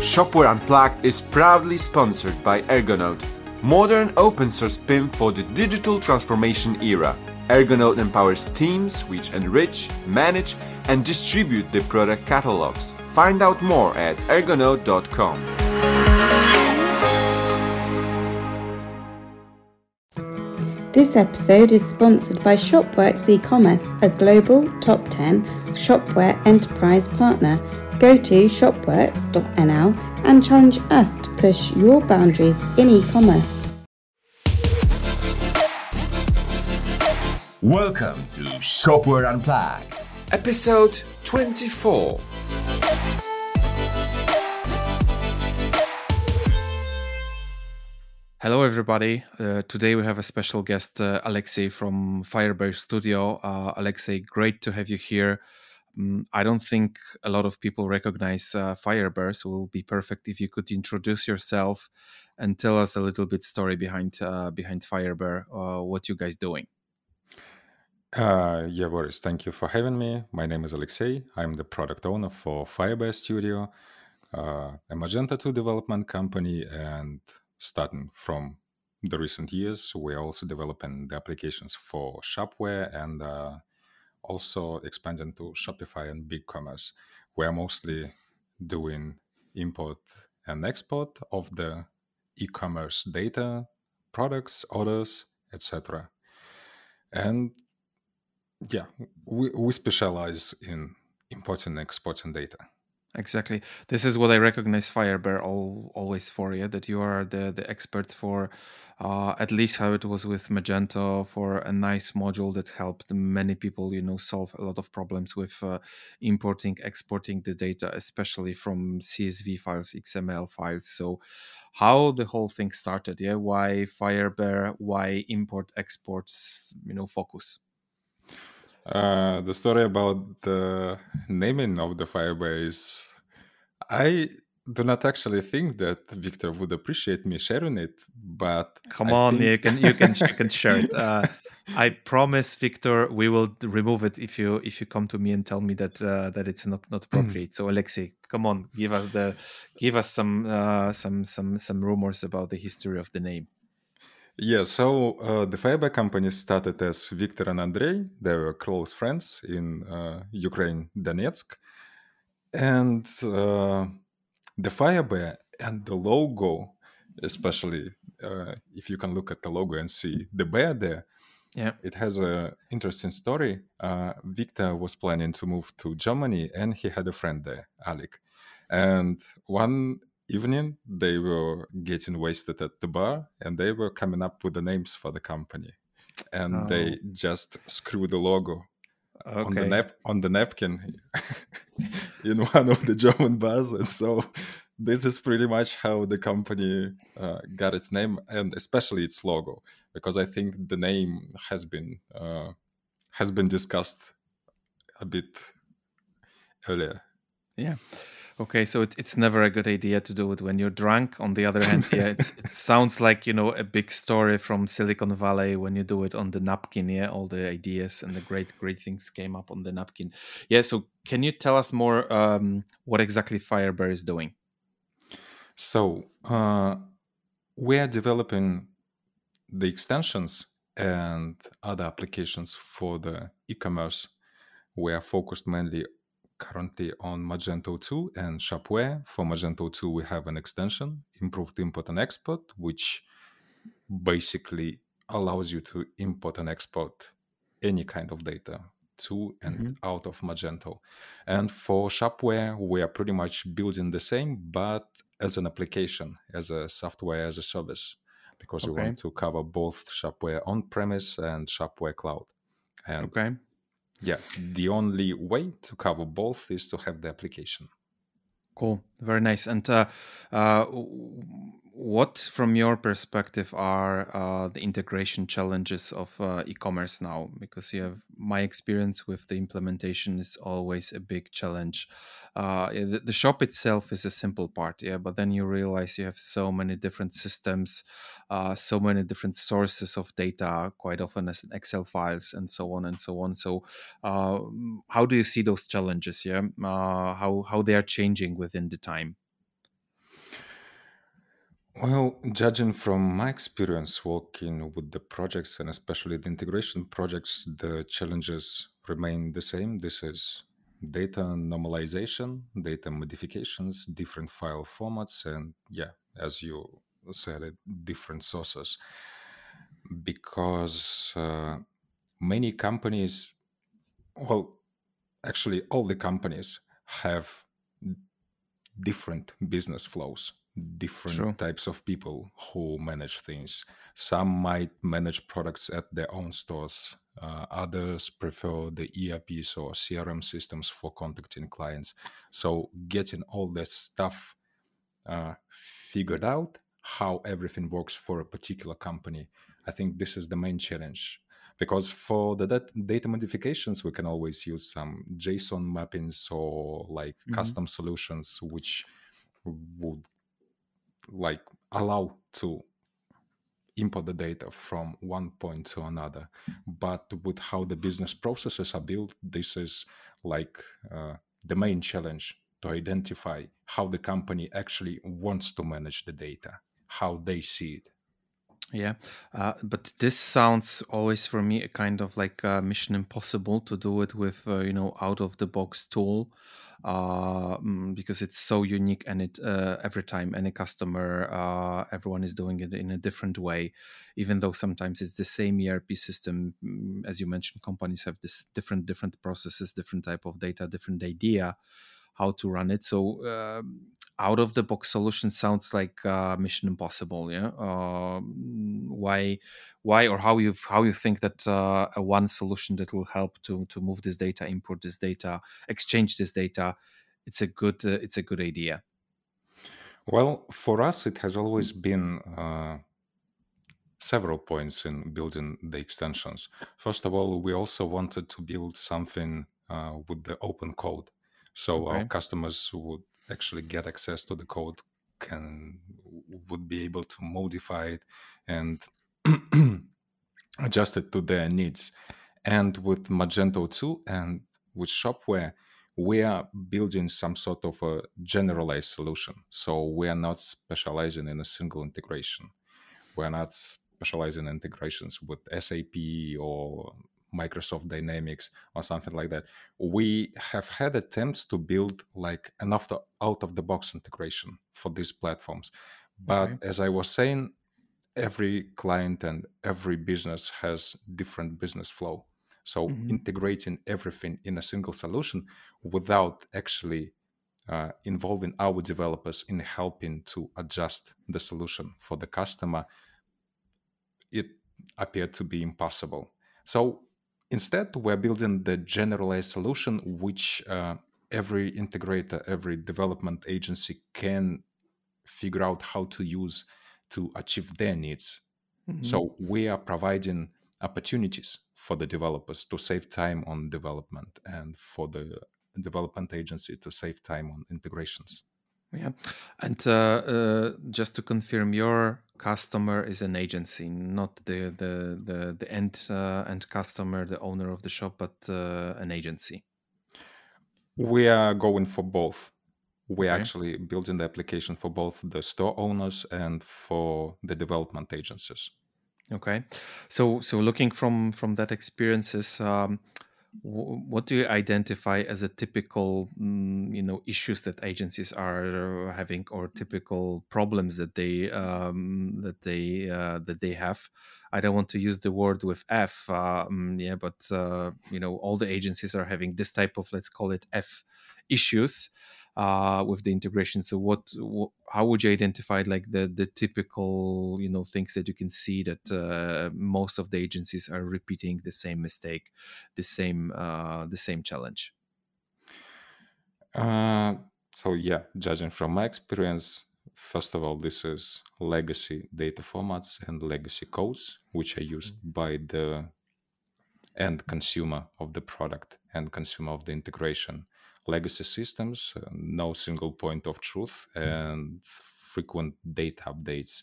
Shopware Unplugged is proudly sponsored by Ergonode, modern open source PIM for the digital transformation era. Ergonode empowers teams which enrich, manage, and distribute the product catalogs. Find out more at ergonode.com. This episode is sponsored by Shopworks e-commerce, a global top 10 shopware enterprise partner. Go to shopworks.nl and challenge us to push your boundaries in e-commerce. Welcome to Shopware Unplugged. Episode 24. Hello, everybody. Uh, today we have a special guest, uh, Alexey from Firebear Studio. Uh, Alexey, great to have you here. Um, I don't think a lot of people recognize uh, Firebear, so it will be perfect if you could introduce yourself and tell us a little bit story behind uh, behind Firebear, uh, what you guys doing. Uh, yeah, Boris, thank you for having me. My name is Alexey. I'm the product owner for Firebear Studio, uh, a Magento 2 development company. And starting from the recent years, we're also developing the applications for Shopware and uh, also expanding to Shopify and BigCommerce. We're mostly doing import and export of the e-commerce data, products, orders, etc. And yeah, we, we specialize in importing and exporting data. Exactly. This is what I recognize Firebear all, always for you, that you are the, the expert for uh, at least how it was with Magento for a nice module that helped many people, you know, solve a lot of problems with uh, importing, exporting the data, especially from CSV files, XML files. So how the whole thing started, yeah? Why Firebear? Why import, exports, you know, focus? Uh, the story about the naming of the Firebear, I do not actually think that Victor would appreciate me sharing it, but come I on, think... you can you can you can share it. Uh, I promise, Victor, we will remove it if you if you come to me and tell me that uh, that it's not not appropriate. so Alexey, come on, give us the give us some uh, some some some rumors about the history of the name. Yeah, so uh, the Firebear company started as Victor and Andrei. They were close friends in uh, Ukraine, Donetsk. And uh, the Firebear and the logo, especially uh, if you can look at the logo and see the bear there, yeah, it has a interesting story. Uh, Victor was planning to move to Germany, and he had a friend there, Alec. And one evening they were getting wasted at the bar and they were coming up with the names for the company and oh. they just screw the logo okay. on the nap- on the napkin in one of the German bars and so this is pretty much how the company uh, got its name and especially its logo because I think the name has been uh, has been discussed a bit earlier. Yeah. Okay, so it, it's never a good idea to do it when you're drunk. On the other hand, yeah, it sounds like you know a big story from Silicon Valley when you do it on the napkin. Yeah, all the ideas and the great great things came up on the napkin. Yeah, so can you tell us more um, what exactly Firebear is doing? So uh, we are developing the extensions and other applications for the e-commerce. We are focused mainly currently on Magento 2 and Shopware. For Magento 2, we have an extension, Improved Import and Export, which basically allows you to import and export any kind of data to and mm-hmm. out of Magento. And for Shopware, we are pretty much building the same, but as an application, as a software as a service, because okay. we want to cover both Shopware on premise and Shopware cloud. And okay yeah, the only way to cover both is to have the application. Cool, very nice. And uh, uh, what, from your perspective, are uh, the integration challenges of uh, e-commerce now? Because you have my experience with the implementation is always a big challenge. Uh, the, the, shop itself is a simple part, yeah, but then you realize you have so many different systems, uh, so many different sources of data, quite often as Excel files, and so on and so on. So, uh, how do you see those challenges? Yeah, uh, how how they are changing within the time? Well, judging from my experience working with the projects and especially the integration projects, the challenges remain the same. This is data normalization, data modifications, different file formats, and yeah, as you said, it, different sources. Because uh, many companies, well, actually, all the companies have different business flows different True. types of people who manage things. Some might manage products at their own stores. Uh, others prefer the ERPs or CRM systems for contacting clients. So getting all that stuff uh, figured out, how everything works for a particular company, I think this is the main challenge. Because for the dat- data modifications, we can always use some JSON mappings or like Mhm. custom solutions, which would like allow to import the data from one point to another. But with how the business processes are built this is like uh, the main challenge to identify how the company actually wants to manage the data how they see it. Yeah, uh, but this sounds always for me a kind of like uh, mission impossible to do it with uh, you know out of the box tool uh, mm, because it's so unique and it uh, every time any customer uh, everyone is doing it in a different way even though sometimes it's the same ERP system mm, as you mentioned companies have this different different processes different type of data different idea how to run it. So um, out of the box solution sounds like uh, mission impossible yeah? Um, why why or how you how you think that uh, a one solution that will help to to move this data import this data exchange this data it's a good uh, it's a good idea? Well for us it has always been uh, several points in building the extensions. First of all we also wanted to build something uh, with the open code. So our customers would actually get access to the code can would be able to modify it and adjust it to their needs. And with magento 2 and with shopware we are building some sort of a generalized solution. So we are not specializing in a single integration. We're not specializing in integrations with sap or Microsoft Dynamics or something like that. We have had attempts to build like an after out of the box integration for these platforms. But Okay. as I was saying, every client and every business has different business flow. So Mhm. integrating everything in a single solution without actually uh, involving our developers in helping to adjust the solution for the customer it appeared to be impossible. So instead, we're building the generalized solution, which uh, every integrator, every development agency can figure out how to use to achieve their needs. Mhm. So we are providing opportunities for the developers to save time on development and for the development agency to save time on integrations. Yeah, and uh, uh, just to confirm, your customer is an agency, not the the the, the end uh, end customer, the owner of the shop, but uh, an agency. We are going for both. We're Okay. actually building the application for both the store owners and for the development agencies. Okay, so so looking from from that experiences, um, what do you identify as a typical, mm, you know, issues that agencies are having or typical problems that they um, that they uh, that they have? I don't want to use the word with F, mm, yeah, but uh, you know, all the agencies are having this type of let's call it F issues uh, with the integration. So, what, wh- how would you identify like the the typical you know things that you can see that uh, most of the agencies are repeating the same mistake, the same uh, the same challenge? Uh, so yeah, judging from my experience, first of all, this is legacy data formats and legacy codes, which are used by the end consumer of the product and consumer of the integration. Legacy systems, uh, no single point of truth, and frequent data updates.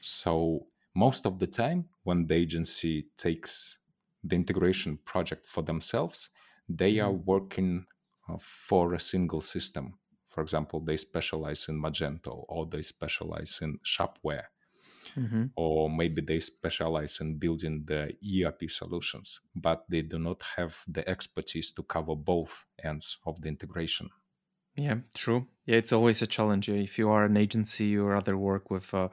So most of the time, when the agency takes the integration project for themselves, they are working uh, for a single system, For example, they specialize in Magento or they specialize in Shopware. Mm-hmm. Or maybe they specialize in building the ERP solutions, but they do not have the expertise to cover both ends of the integration. Yeah, true. Yeah, it's always a challenge. Yeah. If you are an agency or other work with uh,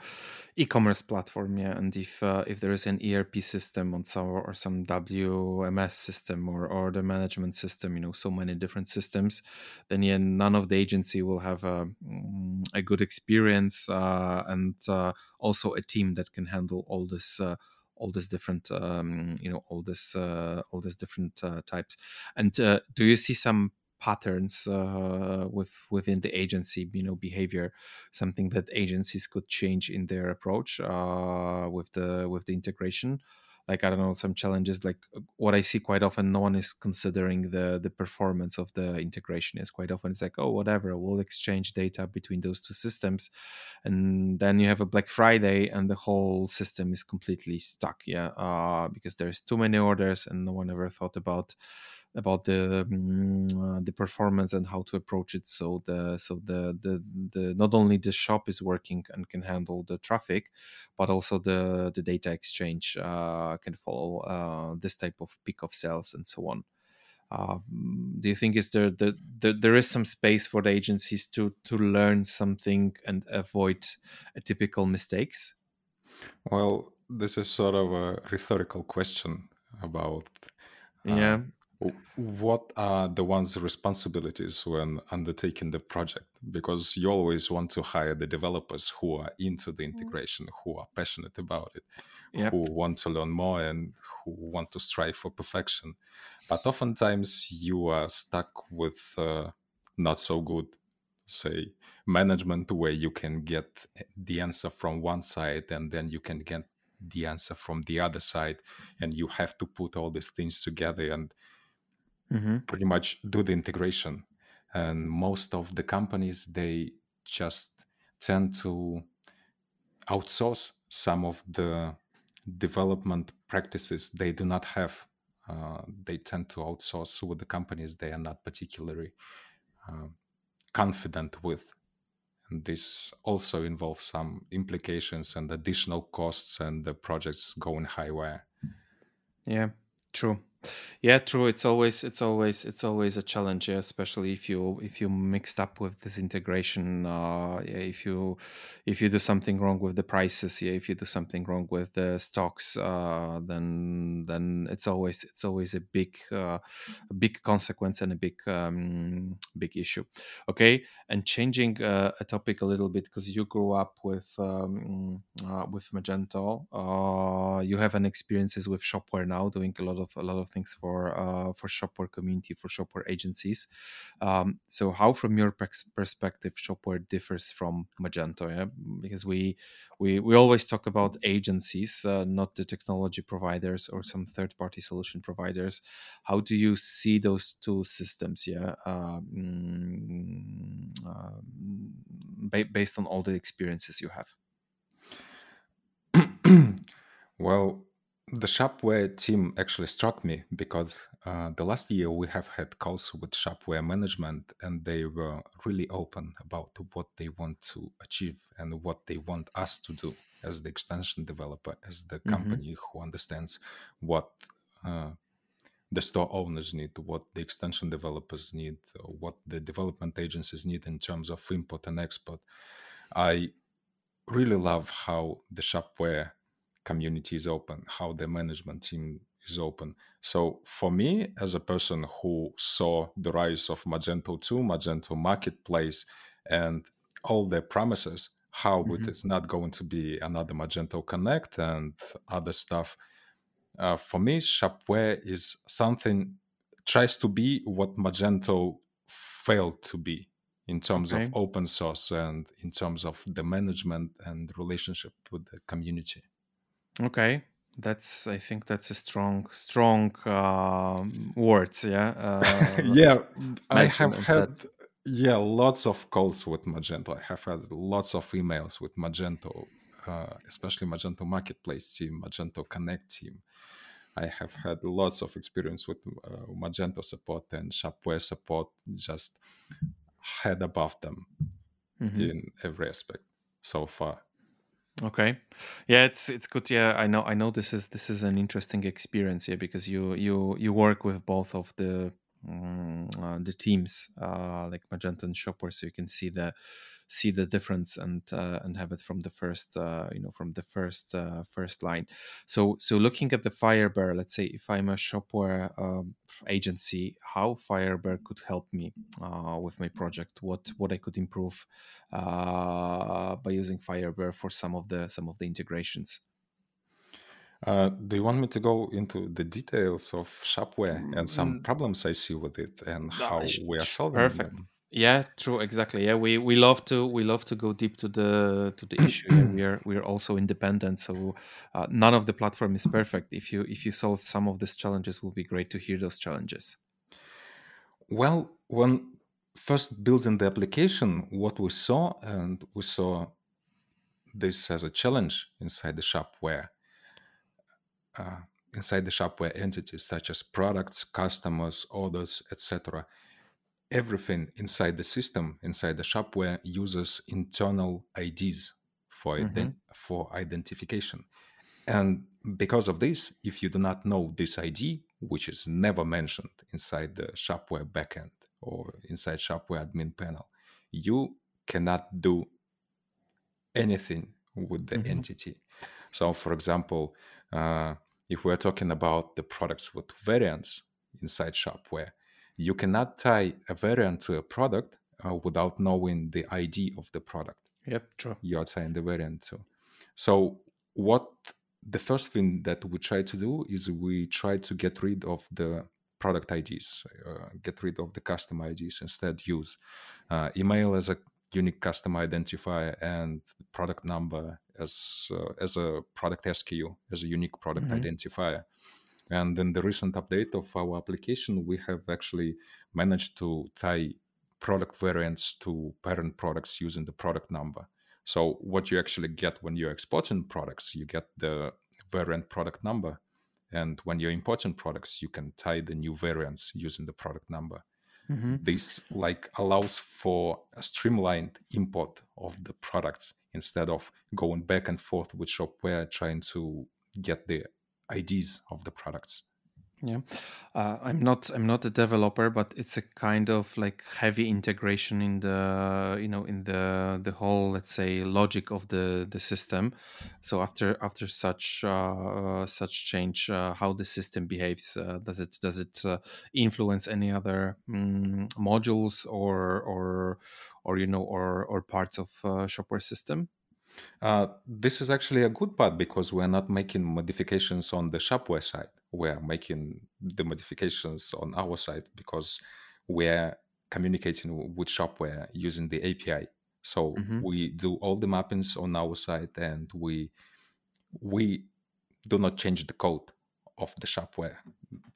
e-commerce platform, yeah, and if uh, if there is an ERP system on some or some WMS system or order management system, you know, so many different systems, then yeah, none of the agency will have a mm, a good experience uh, and uh, also a team that can handle all this uh, all these different um, you know all this uh, all these different uh, types and uh, do you see some patterns uh, with within the agency you know behavior something that agencies could change in their approach uh, with the with the integration. Like i don't know some challenges like uh, what i see quite often no one is considering the the performance of the integration is quite often it's like oh whatever we'll exchange data between those two systems. And then you have a black friday and the whole system is completely stuck yeah uh, because there's too many orders and no one ever thought about about the um, uh, the performance and how to approach it so the so the, the the not only the shop is working and can handle the traffic but also the the data exchange uh, can follow uh, this type of peak of sales and so on. Uh, do you think is there the, the, there is some space for the agencies to to learn something and avoid typical mistakes? Well this is sort of a rhetorical question about uh, yeah what are the one's responsibilities when undertaking the project because you always want to hire the developers who are into the mm. integration who are passionate about it yep. who want to learn more and who want to strive for perfection but oftentimes you are stuck with uh, not so good say management where you can get the answer from one side and then you can get the answer from the other side and you have to put all these things together and mm-hmm. pretty much do the integration. And most of the companies they just tend to outsource some of the development practices they do not have. Uh, they tend to outsource with the companies they are not particularly uh, confident with. And this also involves some implications and additional costs and the projects going highway. Yeah true yeah true it's always it's always it's always a challenge yeah, especially if you if you mixed up with this integration uh yeah, if you if you do something wrong with the prices yeah if you do something wrong with the stocks uh then then it's always it's always a big uh, a big consequence and a big um big issue. Okay and changing uh, a topic a little bit because you grew up with um uh, with magento uh you have an experiences with shopware now doing a lot of a lot of things for uh, for shopware community for shopware agencies. Um, so how from your perspective shopware differs from magento yeah? because we we we always talk about agencies uh, not the technology providers or some third party solution providers. How do you see those two systems yeah? Uh, based on all the experiences you have? Well the Shopware team actually struck me because uh, the last year we have had calls with Shopware management and they were really open about what they want to achieve and what they want us to do as the extension developer, as the mm-hmm. company who understands what uh, the store owners need, what the extension developers need, what the development agencies need in terms of import and export. I really love how the Shopware community is open, how the management team is open. So for me, as a person who saw the rise of Magento 2, Magento Marketplace, and all the promises, how mm-hmm. it is not going to be another Magento Connect and other stuff. Uh, for me, Shopware is something tries to be what Magento failed to be in terms okay. of open source and in terms of the management and relationship with the community. Okay, that's I think that's a strong strong um, words. Yeah. Uh, yeah, I have had yeah lots of calls with Magento. I have had lots of emails with Magento, uh, especially Magento Marketplace team, Magento Connect team. I have had lots of experience with uh, Magento support and Shopware support. Just head above them Mhm. in every aspect so far. Okay, yeah, it's it's good. Yeah, I know. I know this is this is an interesting experience here because you you you work with both of the mm, uh, the teams uh, like Magento and Shopware, so you can see the see the difference and uh, and have it from the first uh, you know from the first uh, first line. So so looking at the Firebear, let's say if I'm a Shopware um, agency, how Firebear could help me uh, with my project, what what I could improve uh, by using Firebear for some of the some of the integrations. Uh, do you want me to go into the details of Shopware and some Mm, problems I see with it and how we are solving perfect. them? Yeah, true, exactly. Yeah, we we love to we love to go deep to the to the issue. We are we are also independent, so uh, none of the platform is perfect. If you if you solve some of these challenges, will be great to hear those challenges. Well, when first building the application, what we saw, and we saw this as a challenge inside the Shopware, uh, inside the Shopware entities such as products, customers, orders, etc. Everything inside the system, inside the Shopware, uses internal IDs for Mm-hmm. ident- for identification. And because of this, if you do not know this ID, which is never mentioned inside the Shopware backend or inside Shopware admin panel, you cannot do anything with the Mhm. entity. So, for example, uh, if we're talking about the products with variants inside Shopware, you cannot tie a variant to a product uh, without knowing the ID of the product Yep, true. you're tying the variant to. So, what the first thing that we try to do is we try to get rid of the product IDs, uh, get rid of the custom IDs, instead use uh, email as a unique custom identifier and product number as uh, as a product SKU as a unique product Mhm. identifier. And in the recent update of our application, we have actually managed to tie product variants to parent products using the product number. So what you actually get when you're exporting products, you get the variant product number. And when you're importing products, you can tie the new variants using the product number. Mhm. This like allows for a streamlined import of the products instead of going back and forth with Shopware trying to get the IDs of the products. Yeah, uh, I'm not I'm not a developer, but it's a kind of like heavy integration in the you know in the the whole let's say logic of the the system. So after after such uh, such change, uh, how the system behaves, uh, does it does it uh, influence any other mm, modules or or or you know or or parts of uh, Shopware system? Uh, this is actually a good part because we're not making modifications on the Shopware side. We're making the modifications on our side because we're communicating with Shopware using the API. So Mhm. we do all the mappings on our side, and we we do not change the code of the Shopware.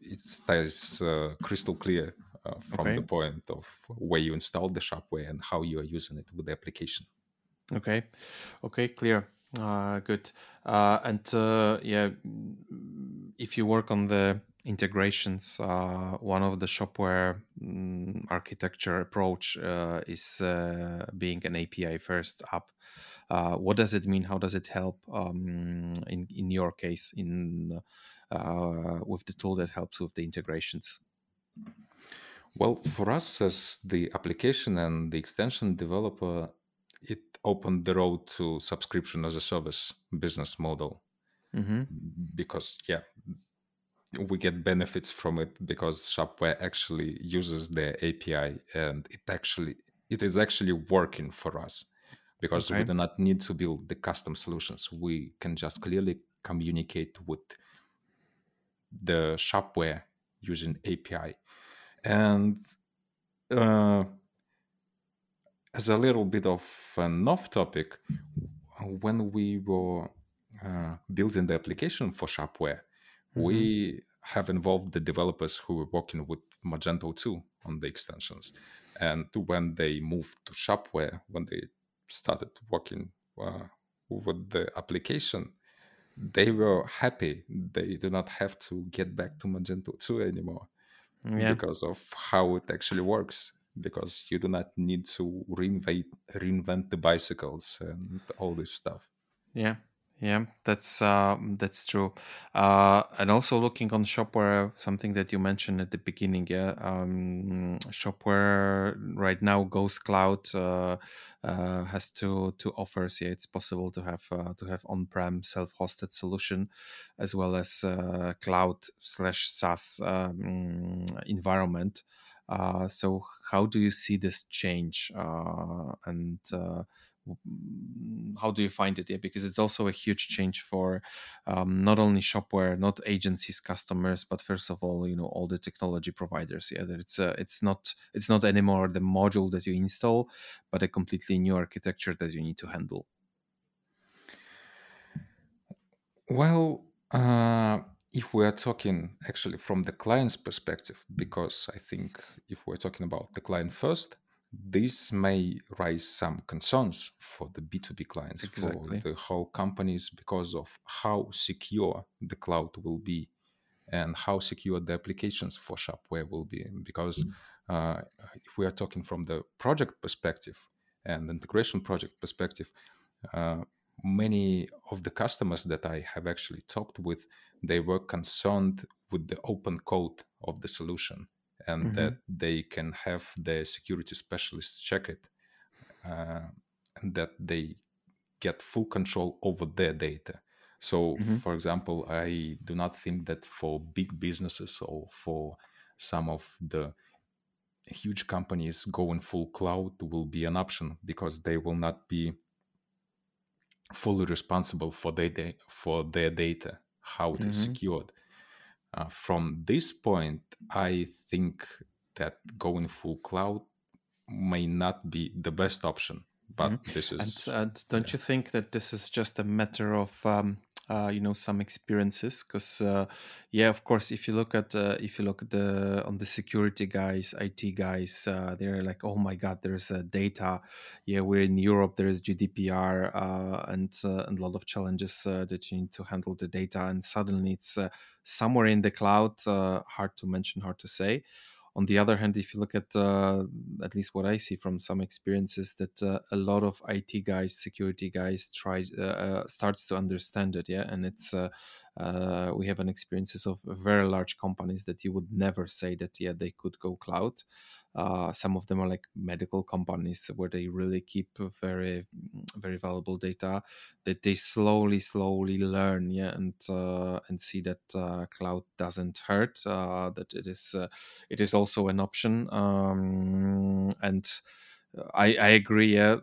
It stays uh, crystal clear uh, from Okay. the point of where you install the Shopware and how you are using it with the application. Okay, okay, clear. Uh, good. Uh, and uh, yeah, mm, if you work on the integrations, uh, one of the Shopware mm, architecture approach uh, is uh, being an API first app. Uh, what does it mean? How does it help um, in in your case in uh, with the tool that helps with the integrations? Well, for us as the application and the extension developer, it opened the road to subscription as a service business model hmm because, yeah, we get benefits from it because Shopware actually uses the API and it actually it is actually working for us because we do not need to build the custom solutions. We can just clearly communicate with the Shopware using API. And uh, as a little bit of an off topic, when we were uh, building the application for Shopware, we have involved the developers who were working with Magento 2 on the extensions. And when they moved to Shopware, when they started working uh, with the application, they were happy. They do not have to get back to Magento 2 anymore Yeah. because of how it actually works. Because you do not need to reinvent reinvent the bicycles and all this stuff. Yeah, yeah, that's uh, that's true. Uh, and also looking on Shopware, something that you mentioned at the beginning, yeah, um, Shopware right now goes cloud uh, uh, has two two offers. Yeah, it's possible to have uh, to have on-prem self-hosted solution, as well as uh, cloud slash SaaS um, environment. Uh, so how do you see this change uh, and uh, Mm, how do you find it? Yeah, because it's also a huge change for um, not only shopware, not agencies, customers, but first of all, you know, all the technology providers. Yeah, it's uh, it's not it's not anymore the module that you install, but a completely new architecture that you need to handle. Well, uh, if we are talking actually from the client's perspective, because I think if we're talking about the client first, this may raise some concerns for the B2B clients, exactly. for the whole companies, because of how secure the cloud will be and how secure the applications for Shopware will be. Because uh, if we are talking from the project perspective and integration project perspective, uh, many of the customers that I have actually talked with, they were concerned with the open code of the solution and mm-hmm. that they can have the security specialists check it uh, and that they get full control over their data so mm-hmm. for example i do not think that for big businesses or for some of the huge companies going full cloud will be an option because they will not be fully responsible for their da- for their data how it mm-hmm. is secured uh, from this point, I think that going full cloud may not be the best option. But mm-hmm. this is. And, and don't yeah. you think that this is just a matter of um, uh, you know some experiences because uh, yeah of course if you look at uh, if you look at the on the security guys it guys uh, they're like oh my god there's uh, data. Yeah we're in europe there is gdpr uh, and, and a lot of challenges that you need to handle the data and suddenly it's somewhere in the cloud hard to mention hard to say on the other hand, if you look at uh, at least what I see from some experiences, that uh, a lot of IT guys, security guys, try uh, uh, starts to understand it, yeah, and it's uh, we have an experiences of very large companies that you would never say that yeah they could go cloud uh, some of them are like medical companies where they really keep very very valuable data that they slowly slowly learn yeah and uh, and see that uh, cloud doesn't hurt uh, that it is uh, it is also an option um, and I, I agree. Yeah,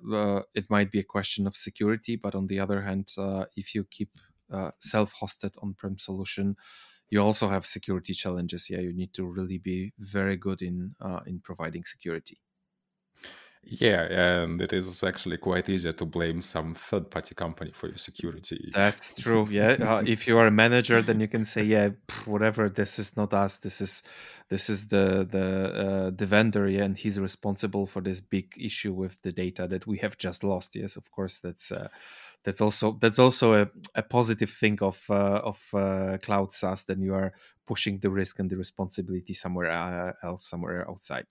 it might be a question of security, but on the other hand, if you keep self-hosted on-prem solution, you also have security challenges. Yeah, you need to really be very good in uh, in providing security. Yeah, and it is actually quite easier to blame some third party company for your security. That's true. Yeah, uh, if you are a manager, then you can say, yeah, whatever. This is not us. This is this is the the uh, the vendor. Yeah, and he's responsible for this big issue with the data that we have just lost. Yes, of course, that's. That's also that's also a, a positive thing of uh, of uh, cloud SaaS. Then you are pushing the risk and the responsibility somewhere uh, else, somewhere outside.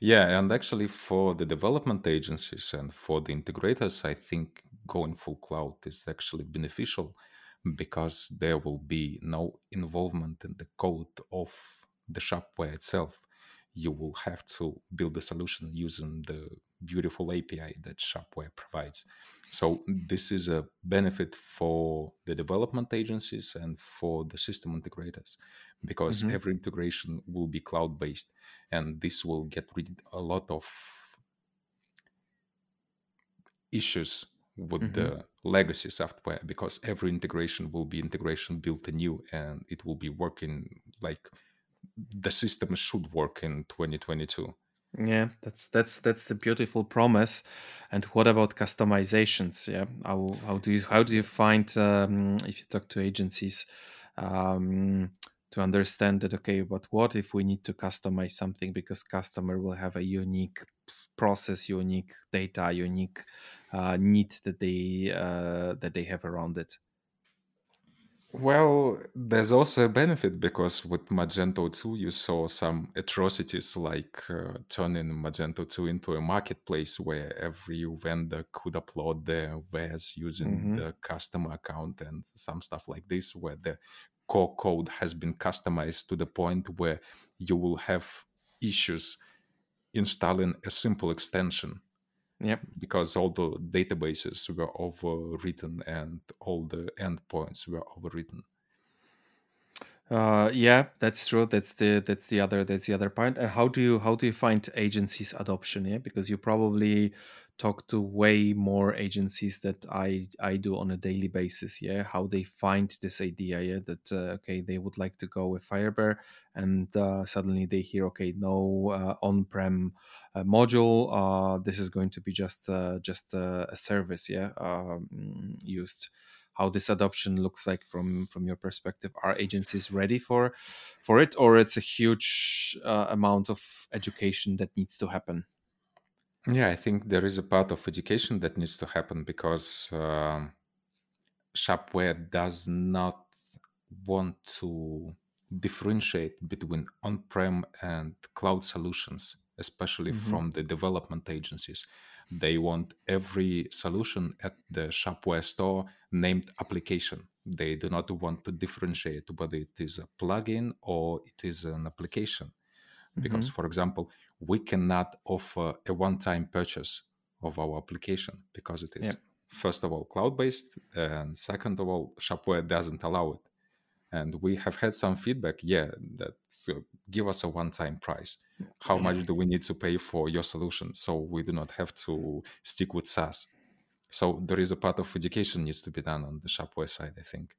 Yeah, and actually for the development agencies and for the integrators, I think going full cloud is actually beneficial because there will be no involvement in the code of the shopware itself. You will have to build the solution using the beautiful API that Shopware provides. So this is a benefit for the development agencies and for the system integrators because mm-hmm. every integration will be cloud based and this will get rid a lot of issues with mm-hmm. the legacy software because every integration will be integration built anew and it will be working like the system should work in 2022 yeah, that's that's that's the beautiful promise. And what about customizations? Yeah, how how do you how do you find um, if you talk to agencies um, to understand that okay, but what if we need to customize something because customer will have a unique process, unique data, unique uh, need that they uh, that they have around it. Well, there's also a benefit because with Magento 2, you saw some atrocities like uh, turning Magento 2 into a marketplace where every vendor could upload their wares using hmm the customer account and some stuff like this, where the core code has been customized to the point where you will have issues installing a simple extension Yep. because all the databases were overwritten and all the endpoints were overwritten. Uh, yeah, that's true. That's the that's the other that's the other point. And how do you how do you find agencies adoption? Yeah, because you probably talk to way more agencies that I I do on a daily basis. Yeah, how they find this idea. Yeah, that uh, okay they would like to go with Firebear, and uh, suddenly they hear okay no uh, on-prem uh, module. Uh, this is going to be just uh, just a service. Yeah, um, used how this adoption looks like from from your perspective are agencies ready for for it or it's a huge amount of education that needs to happen Yeah, I think there is a part of education that needs to happen because um, Shopware does not want to differentiate between on prem and cloud solutions, especially Mhm. from the development agencies. They want every solution at the Shopware store named application. They do not want to differentiate whether it is a plugin or it is an application because Mhm. for example we cannot offer a one-time purchase of our application because it is first of all cloud-based and second of all shopware doesn't allow it. And we have had some feedback yeah that uh, give us a one-time price. How Yeah. much do we need to pay for your solution? So we do not have to stick with saas. So there is a part of education needs to be done on the shopware side i think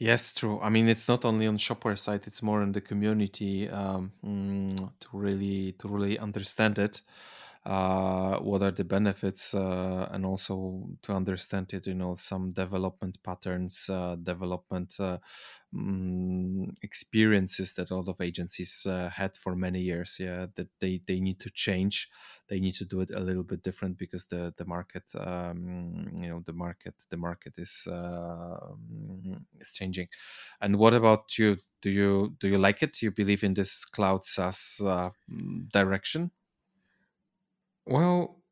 Yes, true. I mean, it's not only on Shopware side; it's more in the community um, mm, to really to really understand it. Uh, what are the benefits, uh, and also to understand it. You know, some development patterns, uh, development uh, mm, experiences that a lot of agencies uh, had for many years. Yeah, that they they need to change. They need to do it a little bit different because the the market, um, you know, the market the market is is changing. And what about you? Do you do you like it? Do you believe in this cloud SaaS direction? Well,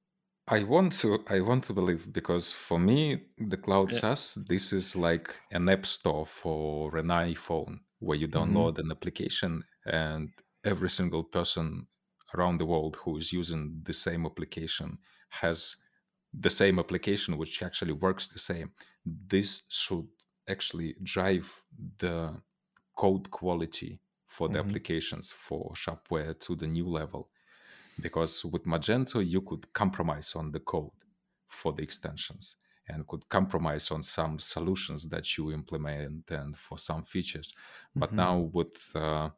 I want to I want to believe because for me the cloud Yeah. SaaS this is like an app store for an iPhone where you hmm download an application and every single person around the world who is using the same application has the same application which actually works the same. This should actually drive the code quality for the hmm applications for Shopware to the new level because with Magento you could compromise on the code for the extensions and could compromise on some solutions that you implement and for some features. But hmm now with uh,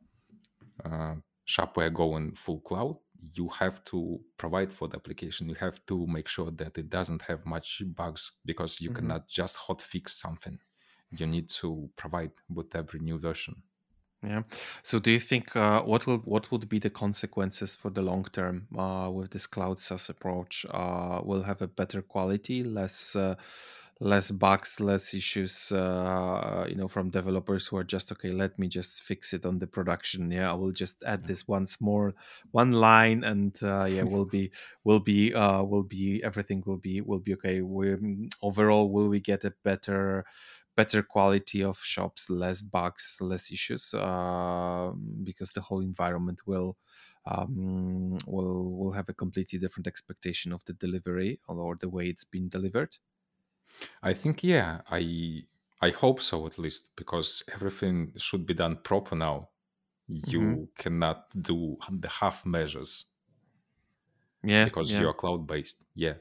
uh, Shopware going full cloud, you have to provide for the application. You have to make sure that it doesn't have much bugs because you hmm cannot just hotfix something. You need to provide with every new version. Yeah. So, do you think uh, what will what would be the consequences for the long term uh, with this cloud SaaS approach? Uh, will have a better quality, less uh, less bugs, less issues. Uh, you know, from developers who are just okay. Let me just fix it on the production. Yeah, I will just add this once more, one line, and uh, yeah, will be will be uh, will be everything will be will be okay. We overall will we get a better better quality of shops, less bugs, less issues, uh, because the whole environment will um, will will have a completely different expectation of the delivery or the way it's been delivered. I think yeah, I I hope so at least because everything should be done proper now. You cannot do the half measures Yeah, because yeah. you're cloud based. Yeah.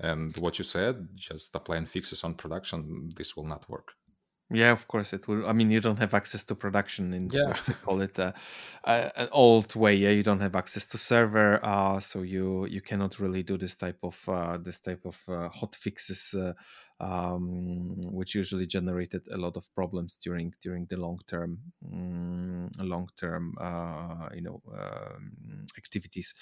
And what you said, just applying fixes on production, this will not work. Yeah, of course it will. I mean, you don't have access to production in Yeah. let's call it uh, uh, an old way. Yeah, you don't have access to server, uh, so you you cannot really do this type of uh, this type of uh, hot fixes uh, um, which usually generated a lot of problems during during the long term um, long term uh, you know um, activities.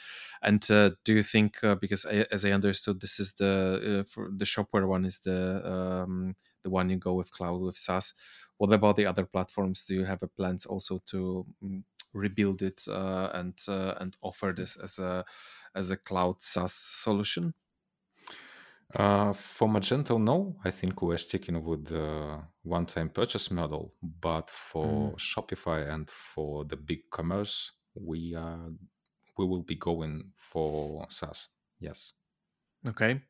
And uh, do you think uh, because I, as I understood, this is the uh, for the shopware one is the um, the one you go with cloud with SaaS. What about the other platforms? Do you have a plans also to mm, rebuild it uh, and uh, and offer this as a as a cloud SaaS solution? Uh, for Magento, no. I think we're sticking with the one-time purchase model. But for Mm. Shopify and for the big commerce, we are we will be going for SaaS. Yes. Okay,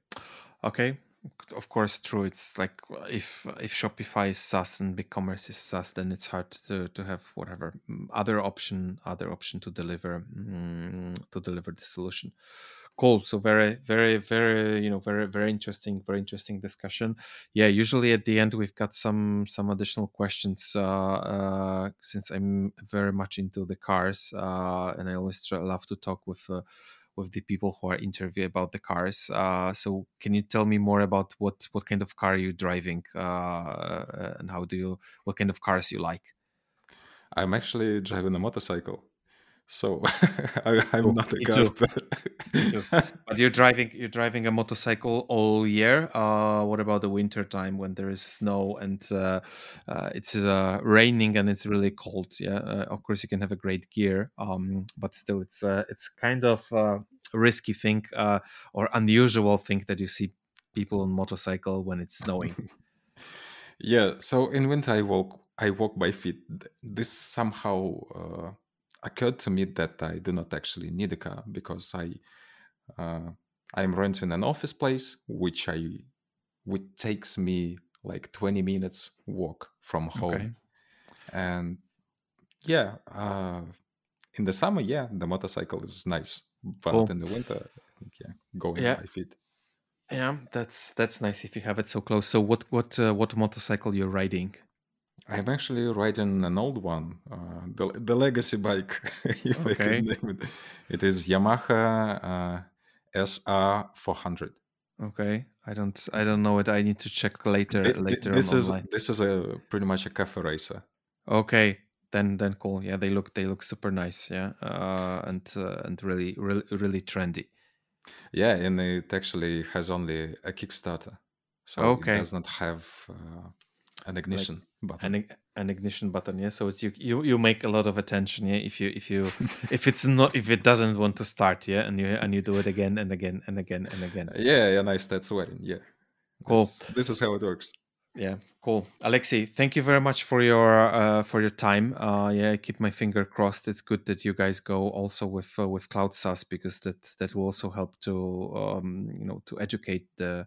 okay. Of course, true. It's like if if Shopify is SaaS and BigCommerce is SaaS, then it's hard to to have whatever mm, other option other option to deliver mm, to deliver the solution. Cool. So very very very you know very very interesting very interesting discussion. Yeah. Usually at the end we've got some some additional questions uh, uh, since I'm very much into the cars uh, and I always love to talk with. Uh, with the people who are interviewed about the cars. Uh, so can you tell me more about what what kind of car you're driving uh, and how do you what kind of cars you like? I'm actually driving a motorcycle. So I, I'm Oh, not a me car. too. Me too. But you're driving you're driving a motorcycle all year. Uh, what about the winter time when there is snow and uh, uh, it's uh, raining and it's really cold? Yeah, uh, of course you can have a great gear, um, but still it's uh, it's kind of uh, a risky thing uh, or unusual thing that you see people on motorcycle when it's snowing. Yeah, so in winter I walk I walk by feet. This somehow uh, occurred to me that I do not actually need a car because I uh, I'm renting an office place which I which takes me like 20 minutes walk from home. Okay. And yeah, uh, in the summer, yeah, the motorcycle is nice, but Cool. in the winter, I think yeah, going Yeah. by feet. Yeah, that's that's nice if you have it so close. So what what uh, what motorcycle you're riding? I'm actually riding an old one, uh, the the legacy bike, if I can name it. It is Yamaha uh, SR 400. Okay, I don't I don't know it. I need to check later thi- later This on is online. this is a pretty much a cafe racer. Okay, then then cool. Yeah, they look they look super nice. Yeah, uh, and uh, and really really really trendy. Yeah, and it actually has only a Kickstarter, so it does not have uh, an ignition button. an an ignition button. Yeah, so it's you you you make a lot of attention. Yeah, if you if you if it's not if it doesn't want to start. Yeah, and you and you do it again and again and again and again. Yeah, yeah, nice. That's wearing. Yeah, Cool. this, this is how it works. Yeah, cool. Alexei, thank you very much for your uh, for your time. Uh, yeah, I keep my finger crossed. It's good that you guys go also with uh, with Cloud SaaS because that that will also help to um, you know to educate the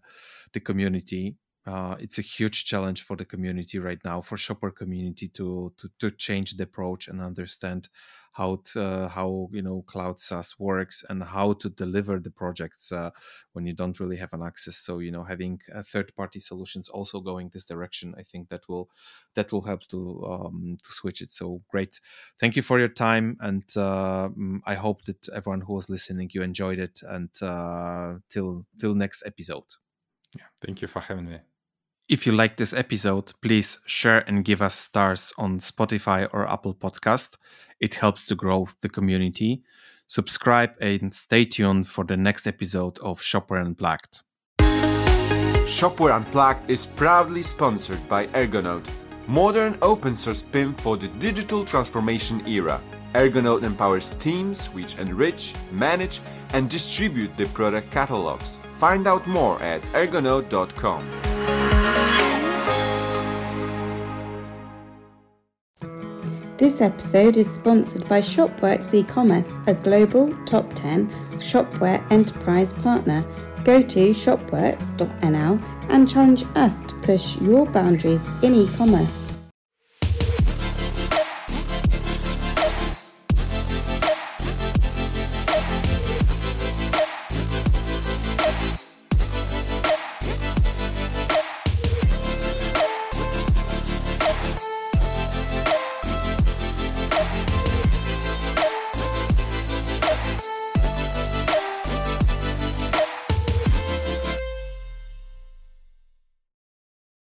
the community. Uh, it's a huge challenge for the community right now, for Shopware community to to to change the approach and understand how to, uh, how you know cloud SaaS works and how to deliver the projects uh, when you don't really have an access. So you know having third party solutions also going this direction, I think that will that will help to um, to switch it. So great, thank you for your time, and uh, mm, I hope that everyone who was listening you enjoyed it. And uh, till till next episode. Yeah, thank you for having me. If you like this episode, please share and give us stars on Spotify or Apple Podcast. It helps to grow the community. Subscribe and stay tuned for the next episode of Shopware Unplugged. Shopware Unplugged is proudly sponsored by Ergonode, modern open source PIM for the digital transformation era. Ergonode empowers teams which enrich, manage, and distribute the product catalogs. Find out more at ergonode.com. This episode is sponsored by Shopworks e-commerce, a global top 10 shopware enterprise partner. Go to shopworks.nl and challenge us to push your boundaries in e-commerce.